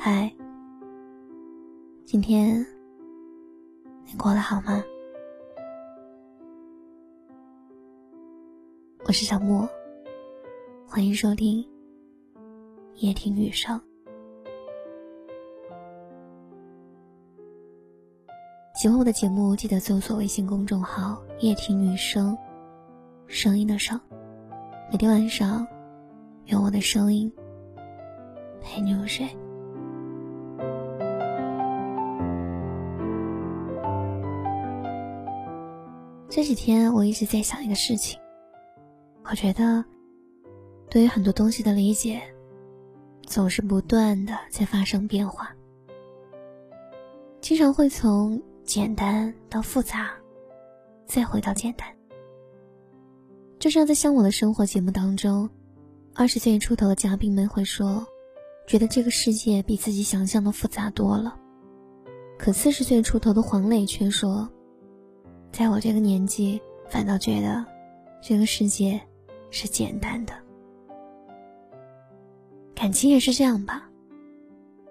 嗨，今天你过得好吗？我是小莫，欢迎收听夜听雨声。喜欢我的节目，记得搜索微信公众号“夜听雨声”，声音的声。每天晚上，用我的声音陪你入睡。这几天我一直在想一个事情，我觉得，对于很多东西的理解，总是不断的在发生变化，经常会从简单到复杂，再回到简单。就像在《向我的生活》节目当中，二十岁出头的嘉宾们会说，觉得这个世界比自己想象的复杂多了，可四十岁出头的黄磊却说。在我这个年纪，反倒觉得这个世界是简单的。感情也是这样吧。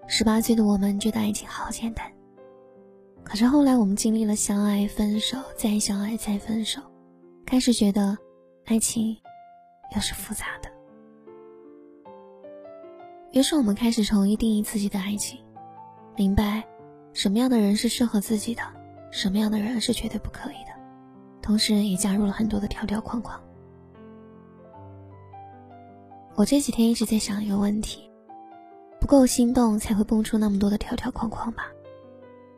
十八岁的我们觉得爱情好简单，可是后来我们经历了相爱、分手、再相爱、再分手，开始觉得爱情又是复杂的。于是我们开始重新定义自己的爱情，明白什么样的人是适合自己的。什么样的人是绝对不可以的，同时也加入了很多的条条框框。我这几天一直在想一个问题：不够心动才会蹦出那么多的条条框框吧？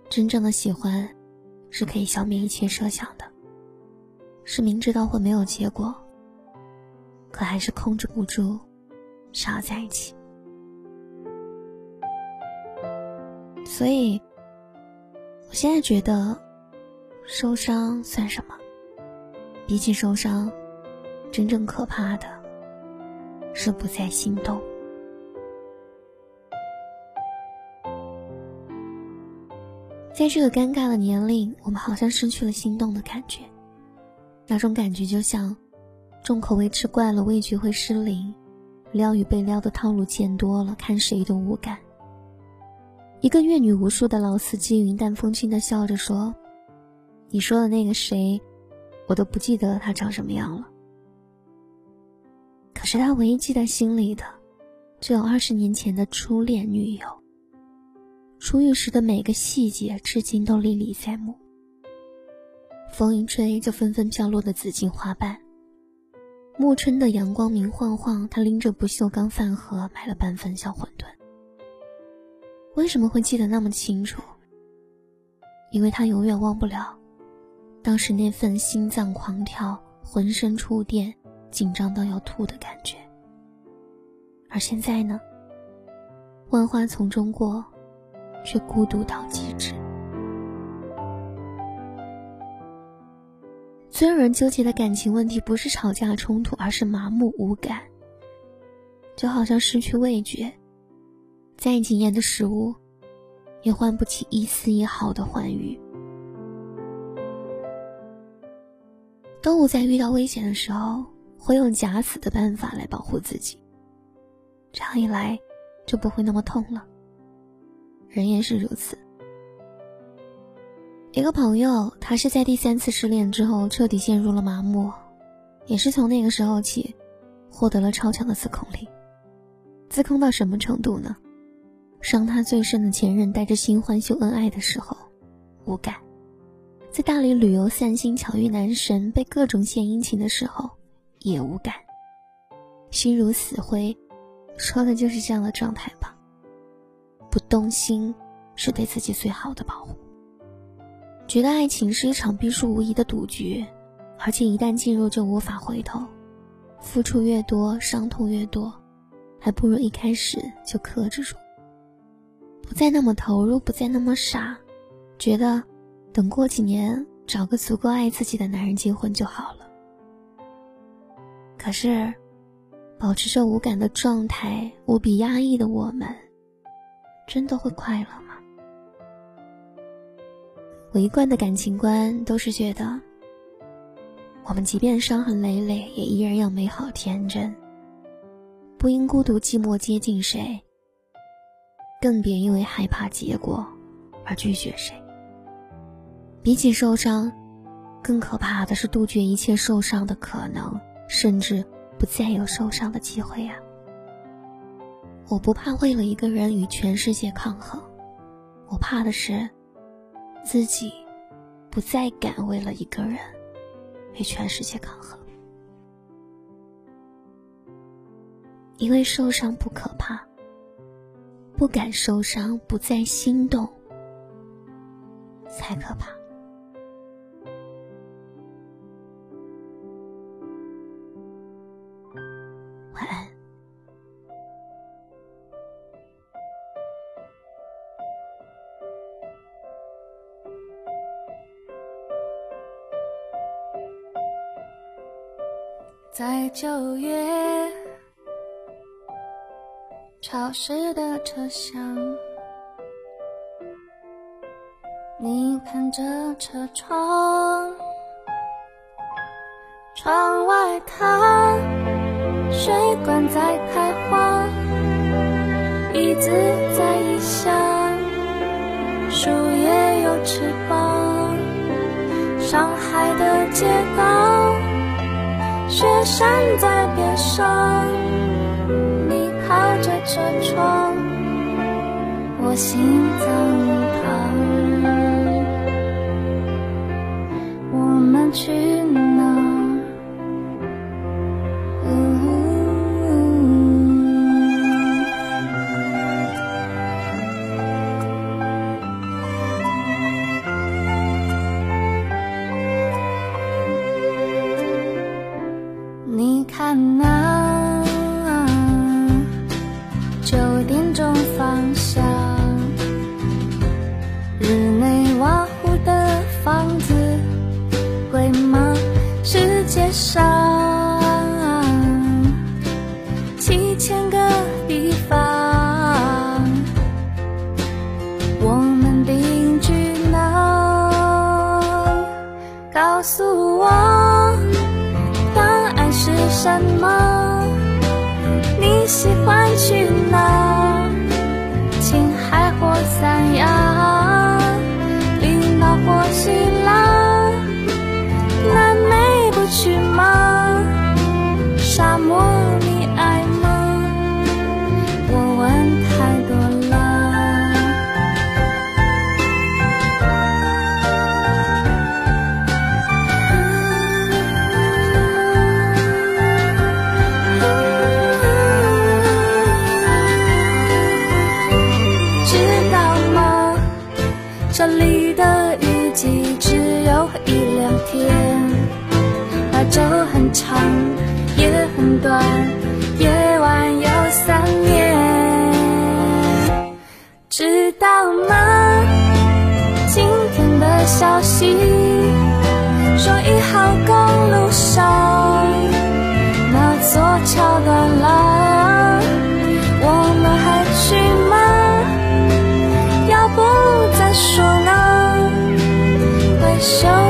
真正的喜欢，是可以消灭一切设想的，是明知道会没有结果，可还是控制不住，想要在一起。所以。我现在觉得，受伤算什么？比起受伤，真正可怕的是不再心动。在这个尴尬的年龄，我们好像失去了心动的感觉。那种感觉就像重口味吃惯了，味觉会失灵；撩与被撩的套路见多了，看谁都无感。一个阅女无数的老司机云淡风轻的笑着说：“你说的那个谁，我都不记得他长什么样了。可是他唯一记在心里的，只有二十年前的初恋女友。初遇时的每个细节，至今都历历在目。风一吹就纷纷飘落的紫荆花瓣。暮春的阳光明晃晃，他拎着不锈钢饭盒买了半份小馄饨。”为什么会记得那么清楚？因为他永远忘不了当时那份心脏狂跳、浑身触电、紧张到要吐的感觉。而现在呢？万花丛中过，却孤独到极致。最让人纠结的感情问题，不是吵架冲突，而是麻木无感。就好像失去味觉。再惊艳的食物，也换不起一丝一毫的欢愉。动物在遇到危险的时候，会用假死的办法来保护自己，这样一来就不会那么痛了。人也是如此。一个朋友，他是在第三次失恋之后彻底陷入了麻木，也是从那个时候起，获得了超强的自控力。自控到什么程度呢？伤他最深的前任带着新欢秀恩爱的时候，无感；在大理旅游散心巧遇男神被各种献殷勤的时候，也无感。心如死灰，说的就是这样的状态吧。不动心，是对自己最好的保护。觉得爱情是一场必输无疑的赌局，而且一旦进入就无法回头。付出越多，伤痛越多，还不如一开始就克制住。不再那么投入，不再那么傻，觉得等过几年找个足够爱自己的男人结婚就好了。可是，保持着无感的状态，无比压抑的我们，真的会快乐吗？我一贯的感情观都是觉得，我们即便伤痕累累，也依然要美好天真，不因孤独寂寞接近谁。更别因为害怕结果而拒绝谁。比起受伤，更可怕的是杜绝一切受伤的可能，甚至不再有受伤的机会呀。我不怕为了一个人与全世界抗衡，我怕的是自己不再敢为了一个人与全世界抗衡。因为受伤不可怕，不敢受伤，不再心动才可怕。在九月潮湿的车厢，你看着车窗，窗外它水管在开花，椅子在异乡，树叶有翅膀，上海的街道。雪山在边上，着窗，我心脏旁，我们去。上七千个地方。我们定居哪告诉我答案是什么你喜欢去哪这里的雨季只有一两天白昼很长也很短夜晚有三年。知道吗？手